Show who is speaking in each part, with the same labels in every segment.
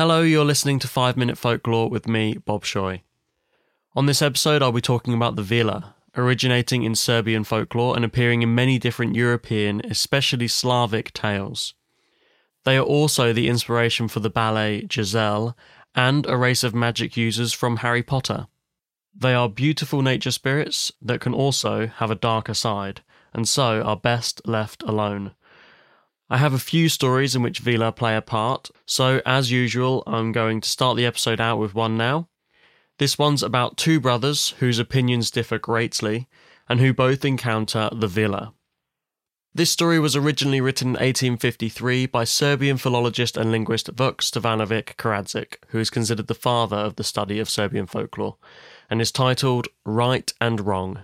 Speaker 1: Hello, you're listening to 5 Minute Folklore with me, Bob Shoy. On this episode, I'll be talking about the Vila, originating in Serbian folklore and appearing in many different European, especially Slavic, tales. They are also the inspiration for the ballet Giselle and a race of magic users from Harry Potter. They are beautiful nature spirits that can also have a darker side, and so are best left alone. I have a few stories in which Vila play a part, so as usual, I'm going to start the episode out with one now. This one's about two brothers whose opinions differ greatly and who both encounter the Vila. This story was originally written in 1853 by Serbian philologist and linguist Vuk Stefanovic Karadžić, who is considered the father of the study of Serbian folklore, and is titled Right and Wrong.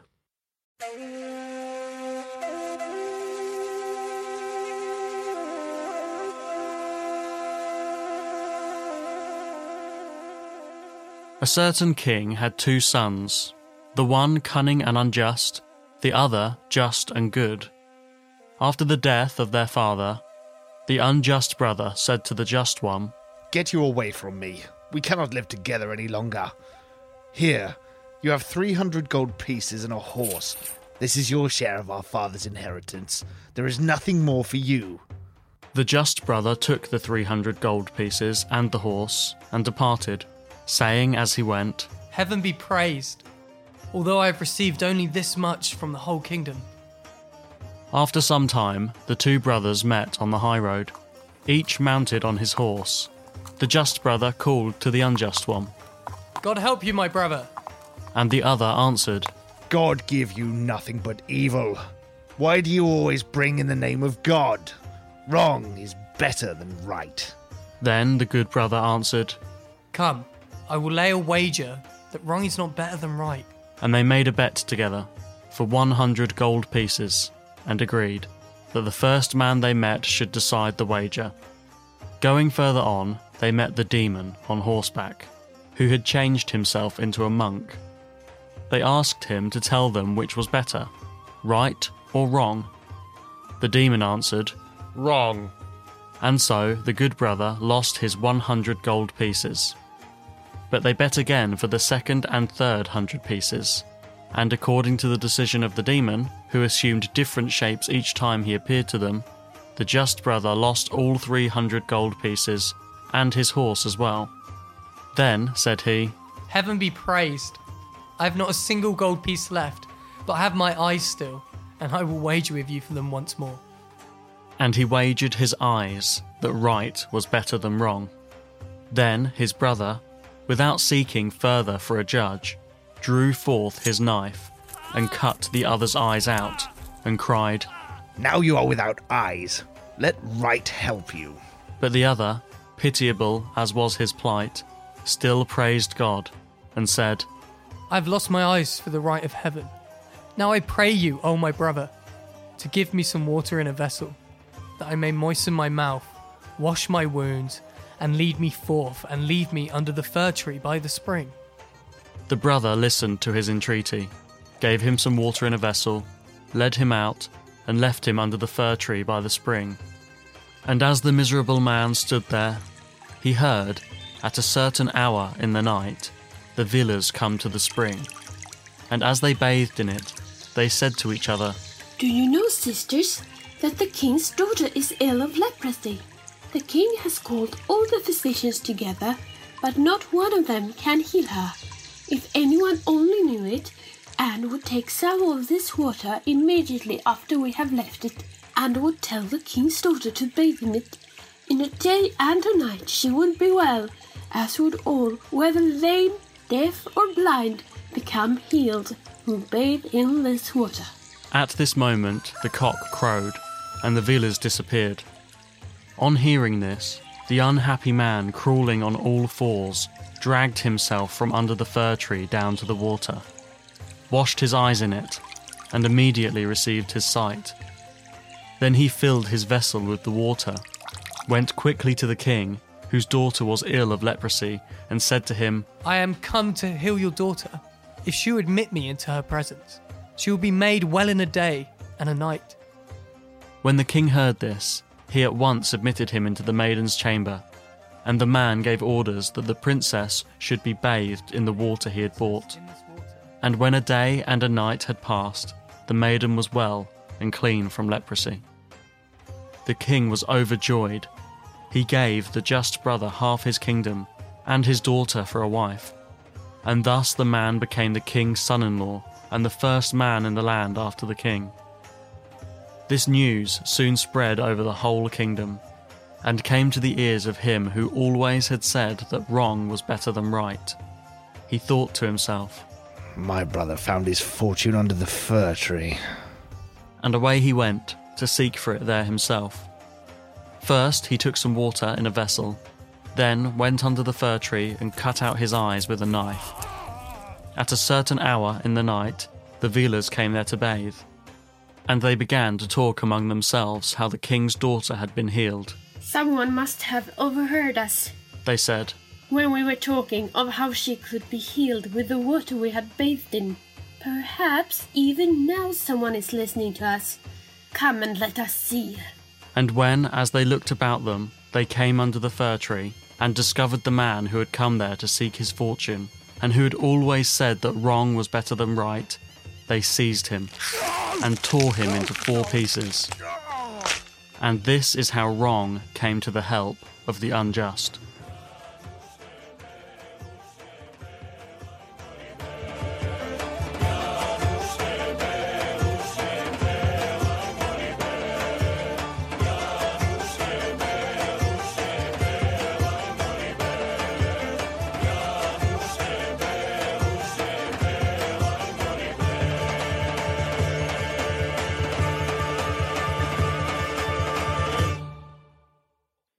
Speaker 1: A certain king had two sons, the one cunning and unjust, the other just and good. After the death of their father, the unjust brother said to the just one,
Speaker 2: Get you away from me. We cannot live together any longer. Here, you have 300 gold pieces and a horse. This is your share of our father's inheritance. There is nothing more for you.
Speaker 1: The just brother took the 300 gold pieces and the horse and departed, saying as he went,
Speaker 3: Heaven be praised, although I have received only this much from the whole kingdom.
Speaker 1: After some time, the two brothers met on the high road, each mounted on his horse. The just brother called to the unjust one,
Speaker 3: God help you, my brother.
Speaker 1: and the other answered,
Speaker 2: God give you nothing but evil. Why do you always bring in the name of God? Wrong is better than right.
Speaker 1: Then the good brother answered,
Speaker 3: Come, I will lay a wager that wrong is not better than right.
Speaker 1: and they made a bet together for 100 gold pieces and agreed that the first man they met should decide the wager. Going further on, they met the demon on horseback, who had changed himself into a monk. They asked him to tell them which was better, right or wrong. The demon answered,
Speaker 4: Wrong.
Speaker 1: and so the good brother lost his 100 gold pieces. But they bet again for the second and third hundred pieces, and according to the decision of the demon, who assumed different shapes each time he appeared to them, the just brother lost all 300 gold pieces and his horse as well. Then, said he,
Speaker 3: Heaven be praised. I have not a single gold piece left, but I have my eyes still, and I will wager with you for them once more.
Speaker 1: and he wagered his eyes that right was better than wrong. Then his brother, without seeking further for a judge, drew forth his knife and cut the other's eyes out and cried,
Speaker 2: Now you are without eyes. Let right help you.
Speaker 1: But the other, pitiable as was his plight, still praised God and said,
Speaker 3: I have lost my eyes for the right of heaven. Now I pray you, O my brother, to give me some water in a vessel, that I may moisten my mouth, wash my wounds, and lead me forth and leave me under the fir tree by the spring.
Speaker 1: The brother listened to his entreaty, gave him some water in a vessel, led him out, and left him under the fir tree by the spring. And as the miserable man stood there, he heard, at a certain hour in the night, the Villas come to the spring. And as they bathed in it, they said to each other,
Speaker 4: Do you know, sisters, that the king's daughter is ill of leprosy? The king has called all the physicians together, but not one of them can heal her. If anyone only knew it, and would take some of this water immediately after we have left it, and would tell the king's daughter to bathe in it, in a day and a night she would be well, as would all, whether lame, deaf, or blind, become healed who bathe in this water.
Speaker 1: At this moment, the cock crowed, and the Villas disappeared. On hearing this, the unhappy man, crawling on all fours, dragged himself from under the fir tree down to the water, washed his eyes in it, and immediately received his sight. Then he filled his vessel with the water, went quickly to the king, whose daughter was ill of leprosy, and said to him,
Speaker 3: I am come to heal your daughter. If she will admit me into her presence, she will be made well in a day and a night.
Speaker 1: When the king heard this, he at once admitted him into the maiden's chamber, and the man gave orders that the princess should be bathed in the water he had brought. And when a day and a night had passed, the maiden was well and clean from leprosy. The king was overjoyed. He gave the just brother half his kingdom and his daughter for a wife. And thus the man became the king's son in law and the first man in the land after the king. This news soon spread over the whole kingdom, and came to the ears of him who always had said that wrong was better than right. He thought to himself,
Speaker 2: My brother found his fortune under the fir tree.
Speaker 1: and away he went to seek for it there himself. First, he took some water in a vessel, then went under the fir tree and cut out his eyes with a knife. At a certain hour in the night, the Villas came there to bathe, and they began to talk among themselves how the king's daughter had been healed.
Speaker 4: Someone must have overheard us
Speaker 1: They said,
Speaker 4: when we were talking of how she could be healed with the water we had bathed in. Perhaps even now someone is listening to us. Come and let us see.
Speaker 1: And when, as they looked about them, they came under the fir tree, and discovered the man who had come there to seek his fortune, and who had always said that wrong was better than right, they seized him and tore him into four pieces. And this is how wrong came to the help of the unjust.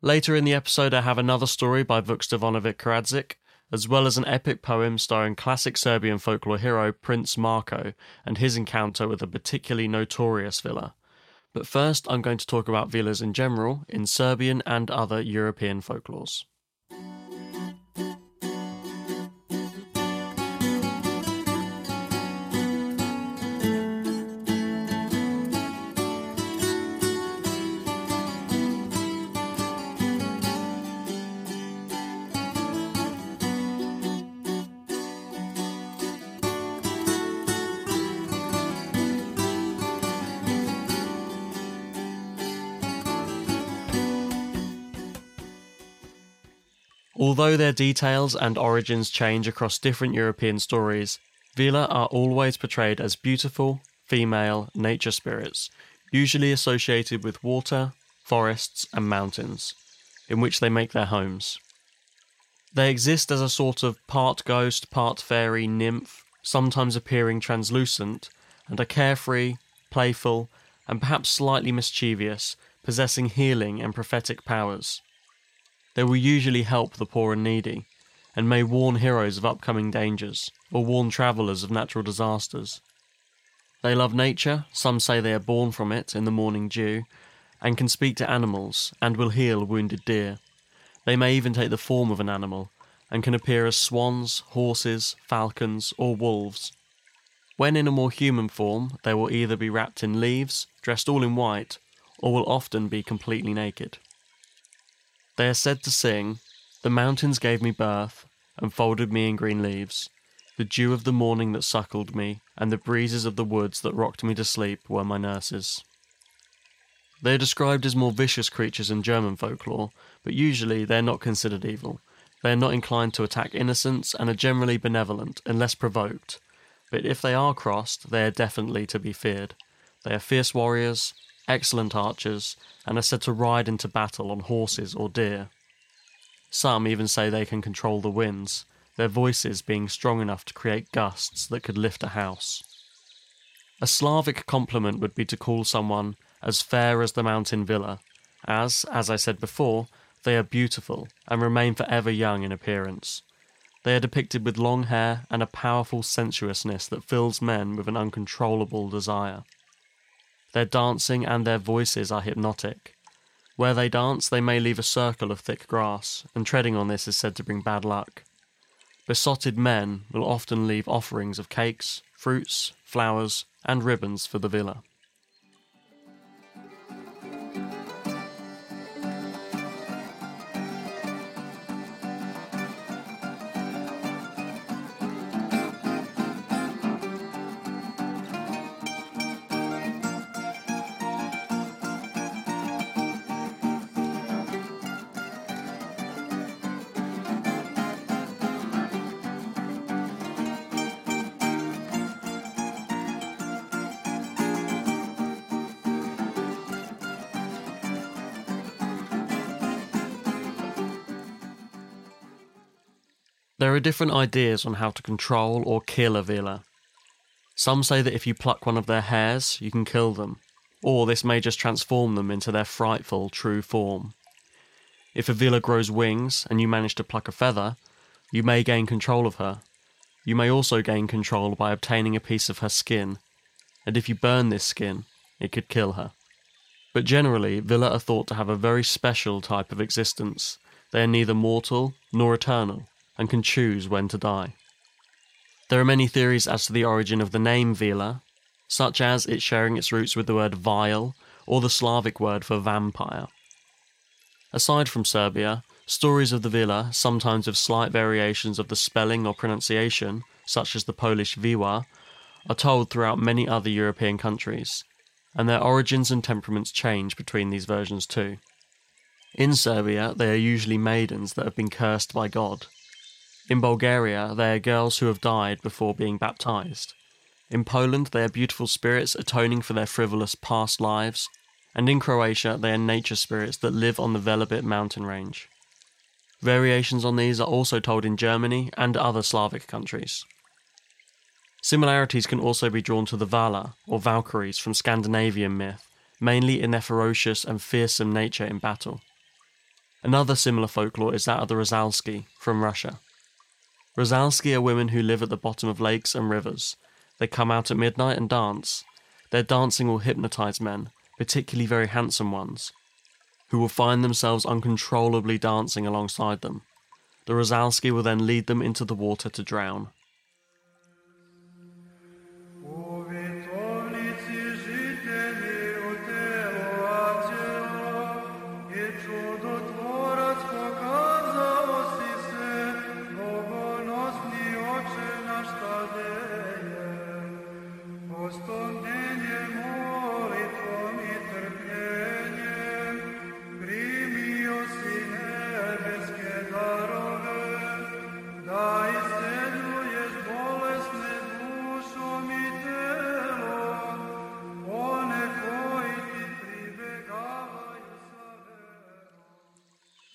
Speaker 1: Later in the episode, I have another story by Vuk Karadžić, as well as an epic poem starring classic Serbian folklore hero Prince Marko and his encounter with a particularly notorious villa. But first, I'm going to talk about villas in general in Serbian and other European folklores. Although their details and origins change across different European stories, Vila are always portrayed as beautiful, female nature spirits, usually associated with water, forests, and mountains, in which they make their homes. They exist as a sort of part ghost, part fairy nymph, sometimes appearing translucent, and are carefree, playful, and perhaps slightly mischievous, possessing healing and prophetic powers. They will usually help the poor and needy, and may warn heroes of upcoming dangers, or warn travellers of natural disasters. They love nature, some say they are born from it in the morning dew, and can speak to animals, and will heal wounded deer. They may even take the form of an animal, and can appear as swans, horses, falcons, or wolves. When in a more human form, they will either be wrapped in leaves, dressed all in white, or will often be completely naked. They are said to sing, The mountains gave me birth and folded me in green leaves. The dew of the morning that suckled me, and the breezes of the woods that rocked me to sleep were my nurses. They are described as more vicious creatures in German folklore, but usually they are not considered evil. They are not inclined to attack innocents and are generally benevolent unless provoked. But if they are crossed, they are definitely to be feared. They are fierce warriors, excellent archers, and are said to ride into battle on horses or deer. Some even say they can control the winds, their voices being strong enough to create gusts that could lift a house. A Slavic compliment would be to call someone as fair as the mountain villa, as, as I said before, they are beautiful and remain forever young in appearance. They are depicted with long hair and a powerful sensuousness that fills men with an uncontrollable desire. Their dancing and their voices are hypnotic. Where they dance, they may leave a circle of thick grass, and treading on this is said to bring bad luck. Besotted men will often leave offerings of cakes, fruits, flowers, and ribbons for the villa. There are different ideas on how to control or kill a villa. Some say that if you pluck one of their hairs, you can kill them, or this may just transform them into their frightful true form. If a villa grows wings and you manage to pluck a feather, you may gain control of her. You may also gain control by obtaining a piece of her skin, and if you burn this skin, it could kill her. But generally, villa are thought to have a very special type of existence. They are neither mortal nor eternal and can choose when to die. There are many theories as to the origin of the name Vila, such as it sharing its roots with the word vile or the Slavic word for vampire. Aside from Serbia, stories of the Vila, sometimes with slight variations of the spelling or pronunciation, such as the Polish Viwa, are told throughout many other European countries, and their origins and temperaments change between these versions too. In Serbia, they are usually maidens that have been cursed by God, in Bulgaria, they are girls who have died before being baptized. In Poland, they are beautiful spirits atoning for their frivolous past lives. And in Croatia, they are nature spirits that live on the Velebit mountain range. Variations on these are also told in Germany and other Slavic countries. Similarities can also be drawn to the Vala, or Valkyries, from Scandinavian myth, mainly in their ferocious and fearsome nature in battle. Another similar folklore is that of the Rusalki, from Russia. Rusalki are women who live at the bottom of lakes and rivers. They come out at midnight and dance. Their dancing will hypnotize men, particularly very handsome ones, who will find themselves uncontrollably dancing alongside them. The Rusalki will then lead them into the water to drown.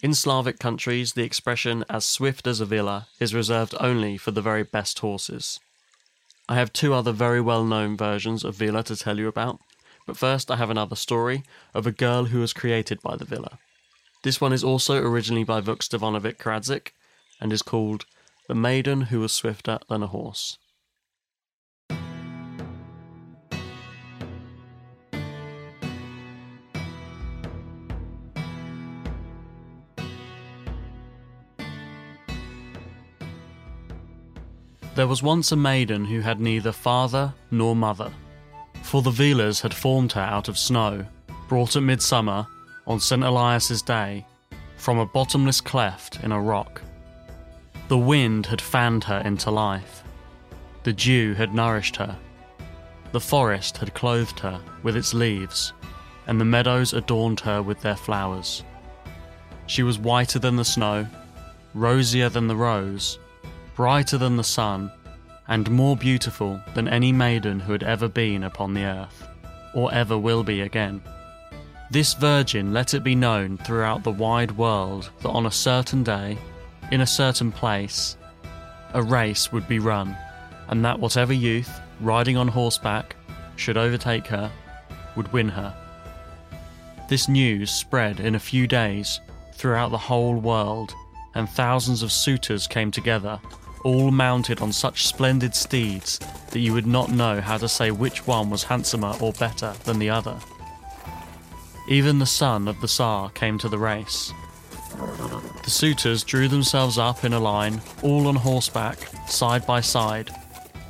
Speaker 1: In Slavic countries, the expression as swift as a villa is reserved only for the very best horses. I have two other very well known versions of villa to tell you about, but first I have another story of a girl who was created by the villa. This one is also originally by Vuk Stefanovic Karadžić and is called The Maiden Who Was Swifter Than a Horse. There was once a maiden who had neither father nor mother, for the Vilas had formed her out of snow, brought at midsummer, on St. Elias's day, from a bottomless cleft in a rock. The wind had fanned her into life. The dew had nourished her. The forest had clothed her with its leaves, and the meadows adorned her with their flowers. She was whiter than the snow, rosier than the rose, brighter than the sun, and more beautiful than any maiden who had ever been upon the earth, or ever will be again. This virgin let it be known throughout the wide world that on a certain day, in a certain place, a race would be run, and that whatever youth, riding on horseback, should overtake her, would win her. This news spread in a few days throughout the whole world, and thousands of suitors came together, all mounted on such splendid steeds that you would not know how to say which one was handsomer or better than the other. Even the son of the Tsar came to the race. The suitors drew themselves up in a line, all on horseback, side by side,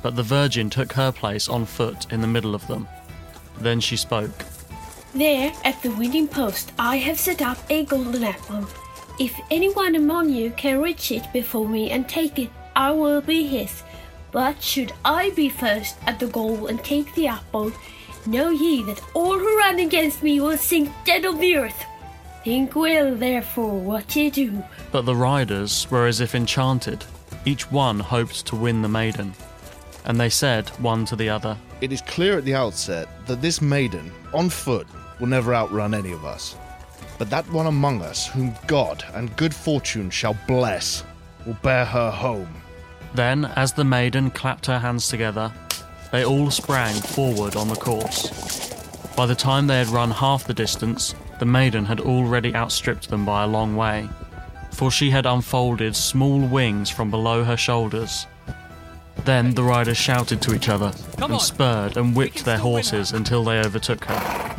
Speaker 1: but the Virgin took her place on foot in the middle of them. Then she spoke.
Speaker 4: There, at the winning post, I have set up a golden apple. If anyone among you can reach it before me and take it, I will be his. But should I be first at the goal and take the apple, know ye that all who run against me will sink dead on the earth. Think well, therefore, what ye do.
Speaker 1: But the riders were as if enchanted. Each one hoped to win the maiden. And they said, one to the other,
Speaker 2: It is clear at the outset that this maiden, on foot, will never outrun any of us. But that one among us whom God and good fortune shall bless will bear her home.
Speaker 1: Then, as the maiden clapped her hands together, they all sprang forward on the course. By the time they had run half the distance, the maiden had already outstripped them by a long way, for she had unfolded small wings from below her shoulders. Then the riders shouted to each other and spurred and whipped their horses until they overtook her.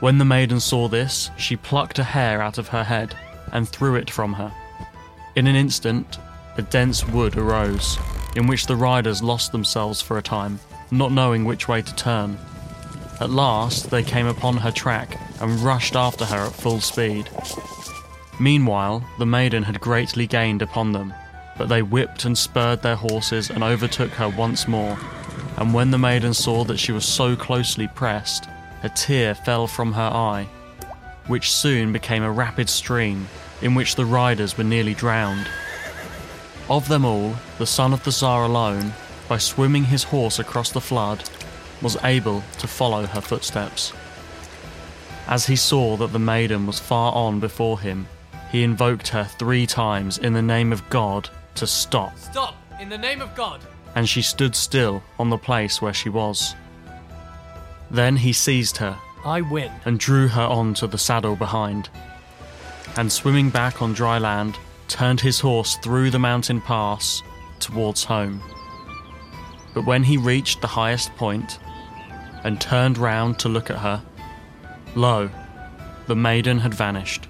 Speaker 1: When the maiden saw this, she plucked a hair out of her head and threw it from her. In an instant, a dense wood arose, in which the riders lost themselves for a time, not knowing which way to turn. At last, they came upon her track and rushed after her at full speed. Meanwhile, the maiden had greatly gained upon them, but they whipped and spurred their horses and overtook her once more. And when the maiden saw that she was so closely pressed, a tear fell from her eye, which soon became a rapid stream in which the riders were nearly drowned. Of them all, the son of the Tsar alone, by swimming his horse across the flood, was able to follow her footsteps. As he saw that the maiden was far on before him, he invoked her three times in the name of God to stop,
Speaker 3: Stop! In the name of God!
Speaker 1: and she stood still on the place where she was. Then he seized her
Speaker 3: I win.
Speaker 1: and drew her on to the saddle behind, and swimming back on dry land, turned his horse through the mountain pass towards home. But when he reached the highest point and turned round to look at her, lo, the maiden had vanished.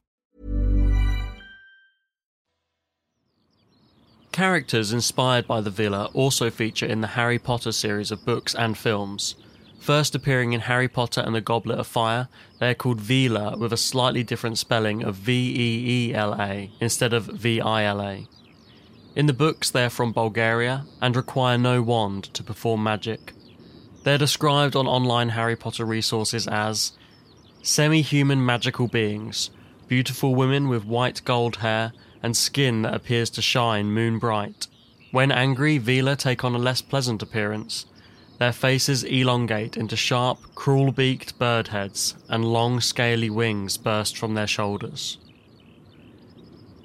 Speaker 1: Characters inspired by the villa also feature in the Harry Potter series of books and films. First appearing in Harry Potter and the Goblet of Fire, they are called Veela with a slightly different spelling of V E E L A instead of V I L A. In the books, they are from Bulgaria and require no wand to perform magic. They're described on online Harry Potter resources as semi human magical beings, beautiful women with white gold hair and skin that appears to shine moon bright. When angry, Veela take on a less pleasant appearance. Their faces elongate into sharp, cruel beaked bird heads, and long, scaly wings burst from their shoulders.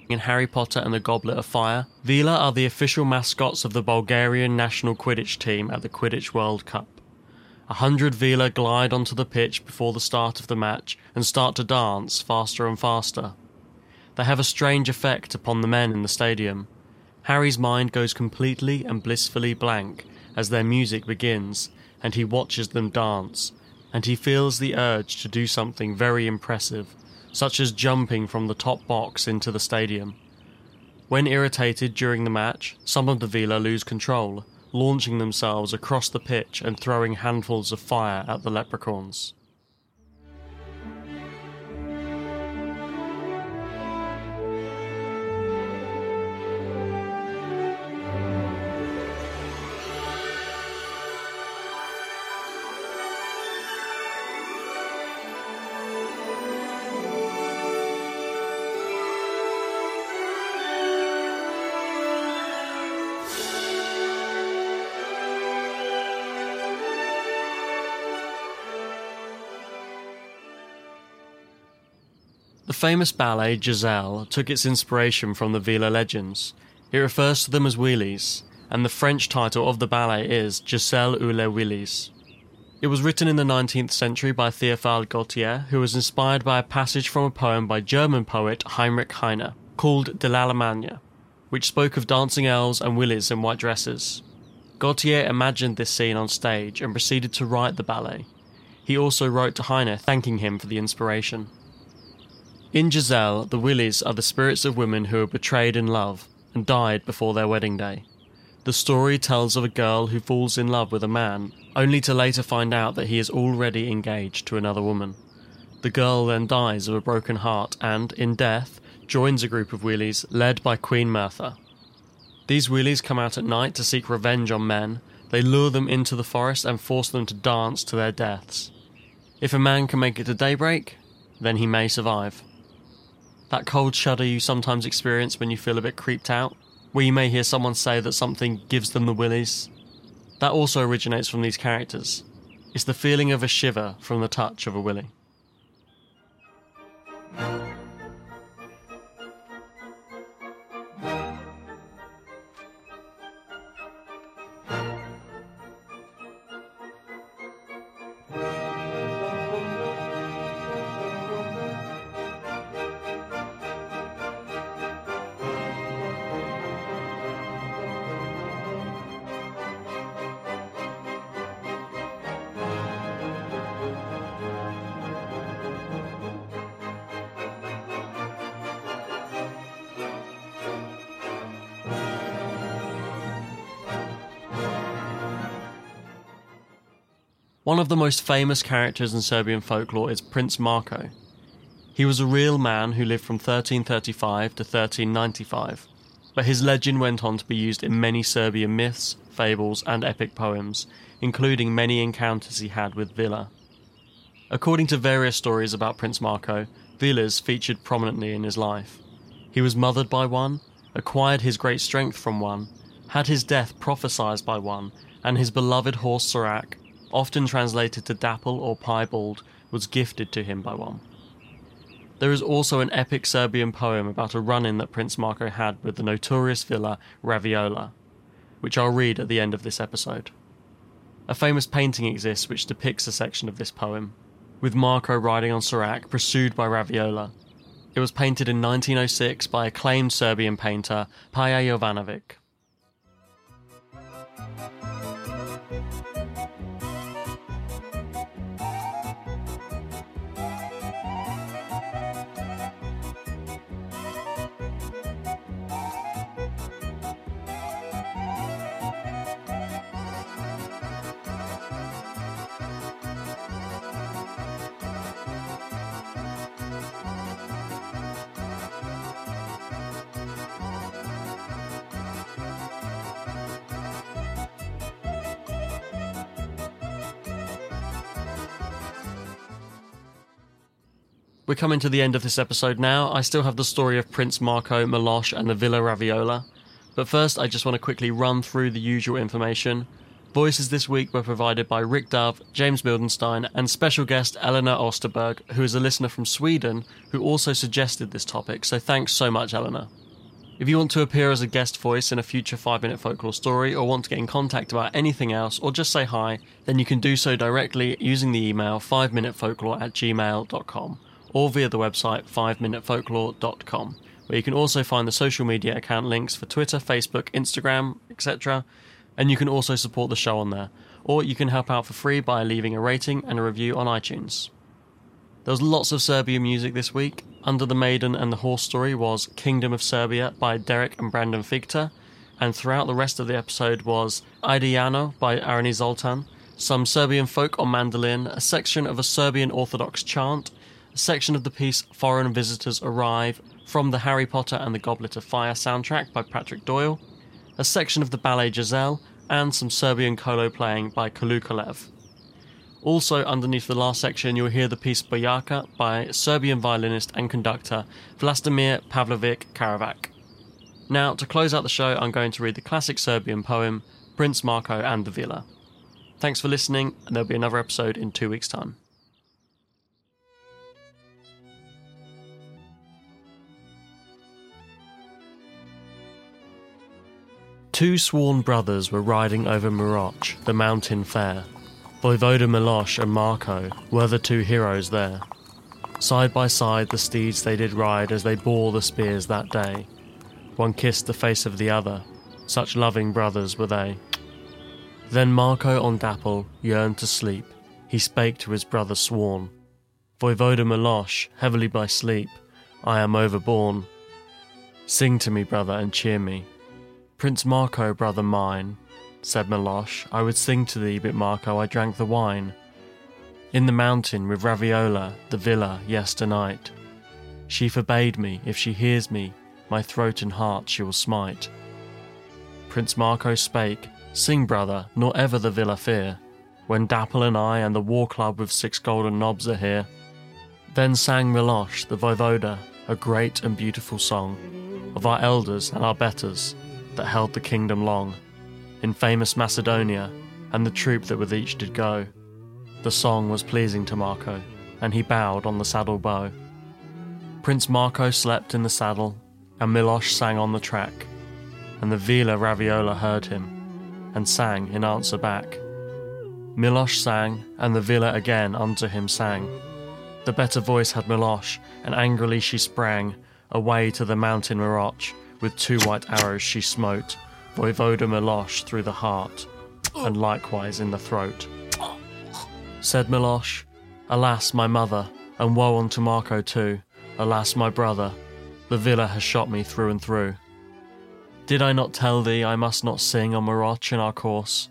Speaker 1: In Harry Potter and the Goblet of Fire, Veela are the official mascots of the Bulgarian national Quidditch team at the Quidditch World Cup. A hundred Veela glide onto the pitch before the start of the match and start to dance faster and faster. They have a strange effect upon the men in the stadium. Harry's mind goes completely and blissfully blank as their music begins, and he watches them dance, and he feels the urge to do something very impressive, such as jumping from the top box into the stadium. When irritated during the match, some of the Veela lose control, launching themselves across the pitch and throwing handfuls of fire at the leprechauns. Famous ballet Giselle took its inspiration from the Vila legends. It refers to them as Wilis, and the French title of the ballet is Giselle ou les Wilis. It was written in the 19th century by Theophile Gautier, who was inspired by a passage from a poem by German poet Heinrich Heine called De l'Allemagne, which spoke of dancing elves and willies in white dresses. Gautier imagined this scene on stage and proceeded to write the ballet. He also wrote to Heine thanking him for the inspiration. In Giselle, the Willies are the spirits of women who were betrayed in love and died before their wedding day. The story tells of a girl who falls in love with a man, only to later find out that he is already engaged to another woman. The girl then dies of a broken heart and, in death, joins a group of Wilis led by Queen Myrtha. These Wilis come out at night to seek revenge on men. They lure them into the forest and force them to dance to their deaths. If a man can make it to daybreak, then he may survive. That cold shudder you sometimes experience when you feel a bit creeped out, where you may hear someone say that something gives them the willies. That also originates from these characters. It's the feeling of a shiver from the touch of a willy. One of the most famous characters in Serbian folklore is Prince Marko. He was a real man who lived from 1335 to 1395, but his legend went on to be used in many Serbian myths, fables, and epic poems, including many encounters he had with Vila. According to various stories about Prince Marko, Vilas featured prominently in his life. He was mothered by one, acquired his great strength from one, had his death prophesied by one, and his beloved horse Sorak often translated to dapple or piebald, was gifted to him by one. There is also an epic Serbian poem about a run in that Prince Marco had with the notorious villa Ravijojla, which I'll read at the end of this episode. A famous painting exists which depicts a section of this poem, with Marco riding on Sorak, pursued by Ravijojla. It was painted in 1906 by acclaimed Serbian painter Paja Jovanovic. We're coming to the end of this episode now. I still have the story of Prince Marco, Milosh, and the Villa Ravijojla. But first, I just want to quickly run through the usual information. Voices this week were provided by Rick Dove, James Mildenstein, and special guest Eleanor Osterberg, who is a listener from Sweden who also suggested this topic, so thanks so much, Eleanor. If you want to appear as a guest voice in a future 5 Minute Folklore story, or want to get in contact about anything else, or just say hi, then you can do so directly using the email 5minutefolklore at gmail.com or via the website 5minutefolklore.com, where you can also find the social media account links for Twitter, Facebook, Instagram, etc. And you can also support the show on there, or you can help out for free by leaving a rating and a review on iTunes. There was lots of Serbian music this week. Under the Maiden and the Horse story was Kingdom of Serbia by Derek and Brandon Fiechter, and throughout the rest of the episode was Idejano by Arani Zoltan, some Serbian folk on mandolin, a section of a Serbian Orthodox chant, section of the piece Foreign Visitors Arrive from the Harry Potter and the Goblet of Fire soundtrack by Patrick Doyle, a section of the ballet Giselle, and some Serbian kolo playing by Kalukolev. Also, underneath the last section, you'll hear the piece Bojaka by Serbian violinist and conductor Vlastimir Pavlovic Karavac. Now, to close out the show, I'm going to read the classic Serbian poem Prince Marco and the Villa. Thanks for listening, and there'll be another episode in two weeks' time. Two sworn brothers were riding over Miroch, the mountain fair. Voivoda Milosh and Marco were the two heroes there. Side by side the steeds they did ride as they bore the spears that day. One kissed the face of the other, such loving brothers were they. Then Marco on Dapple yearned to sleep, he spake to his brother sworn. Voivoda Milosh, heavily by sleep, I am overborne. Sing to me, brother, and cheer me, Prince Marco, brother mine, said Milosh, I would sing to thee, but Marco, I drank the wine. In the mountain with Ravijojla, the villa, yesternight. She forbade me, if she hears me, my throat and heart she will smite. Prince Marco spake, Sing, brother, nor ever the villa fear, when Dapple and I and the war club with six golden knobs are here. Then sang Milosh, the voivoda, a great and beautiful song of our elders and our betters, that held the kingdom long, in famous Macedonia, and the troop that with each did go. The song was pleasing to Marco, and he bowed on the saddle bow. Prince Marco slept in the saddle, and Milosh sang on the track, and the Villa Ravijojla heard him, and sang in answer back. Milosh sang, and the Villa again unto him sang. The better voice had Milosh, and angrily she sprang away to the mountain Miroch, with two white arrows she smote Voivoda Milosh through the heart, and likewise in the throat. Said Milosh, Alas, my mother, and woe unto Marco too. Alas, my brother, the villa has shot me through and through. Did I not tell thee I must not sing on Miroch in our course?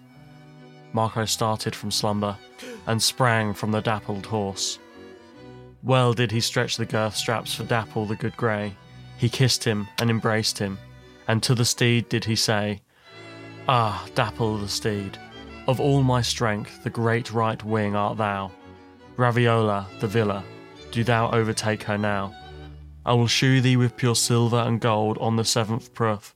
Speaker 1: Marco started from slumber, and sprang from the dappled horse. Well did he stretch the girth straps for Dapple the good grey, he kissed him and embraced him, and to the steed did he say, Ah, Dapple the steed, of all my strength, the great right wing art thou. Ravijojla, the villa, do thou overtake her now. I will shew thee with pure silver and gold on the seventh proof.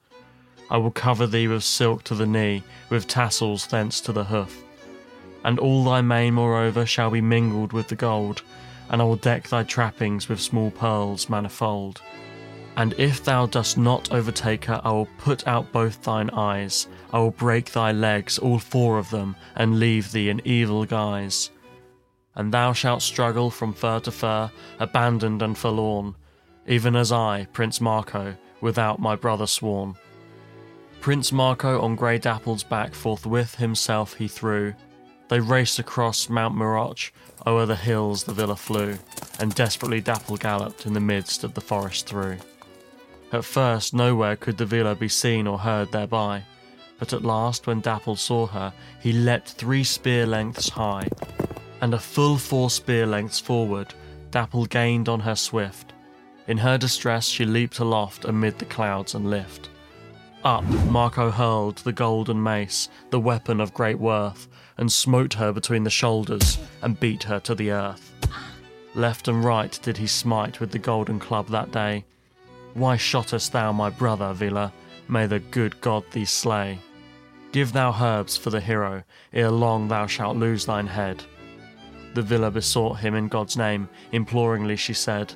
Speaker 1: I will cover thee with silk to the knee, with tassels thence to the hoof. And all thy mane, moreover, shall be mingled with the gold, and I will deck thy trappings with small pearls manifold. And if thou dost not overtake her, I will put out both thine eyes. I will break thy legs, all four of them, and leave thee in evil guise. And thou shalt struggle from fur to fur, abandoned and forlorn. even as I, Prince Marco, without my brother sworn. Prince Marco on grey Dapple's back forthwith himself he threw. They raced across Mount Miroch, o'er the hills the villa flew, and desperately Dapple galloped in the midst of the forest through. At first, nowhere could the Vila be seen or heard thereby, but at last, when Dapple saw her, he leapt three spear lengths high, and a full four spear lengths forward, Dapple gained on her swift. In her distress, she leaped aloft amid the clouds and lift. Up, Marco hurled the golden mace, the weapon of great worth, and smote her between the shoulders and beat her to the earth. Left and right did he smite with the golden club that day. Why shottest thou my brother, Vila? May the good God thee slay. Give thou herbs for the hero, ere long thou shalt lose thine head. The Vila besought him in God's name, imploringly she said,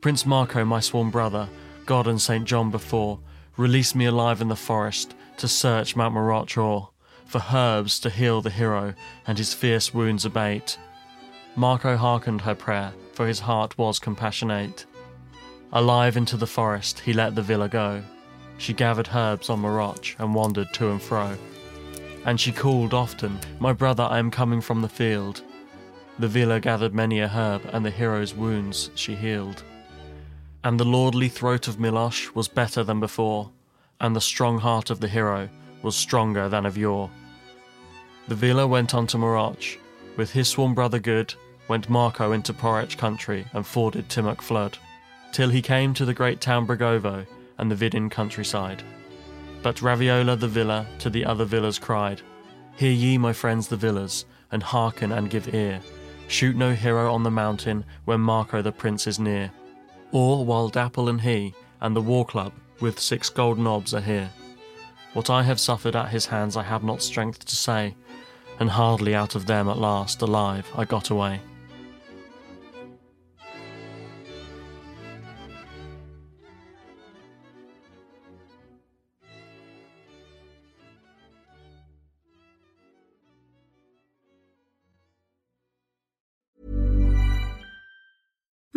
Speaker 1: Prince Marco, my sworn brother, God and St. John before, release me alive in the forest to search Mount o'er, for herbs to heal the hero and his fierce wounds abate. Marco hearkened her prayer, for his heart was compassionate. Alive into the forest, he let the Vila go. She gathered herbs on Miroch and wandered to and fro. And she called often, My brother, I am coming from the field. The Vila gathered many a herb, and the hero's wounds she healed. And the lordly throat of Milosh was better than before, and the strong heart of the hero was stronger than of yore. The Vila went on to Miroch. With his sworn brother good, went Marco into Porech country and forded Timok flood, till he came to the great town Bregovo and the Vidin countryside. But Ravijojla the Vila to the other Vilas cried, Hear ye, my friends the Vilas, and hearken and give ear. Shoot no hero on the mountain when Marco the prince is near. Or while Dapple and he and the war club with six gold knobs are here. What I have suffered at his hands I have not strength to say, and hardly out of them at last alive I got away.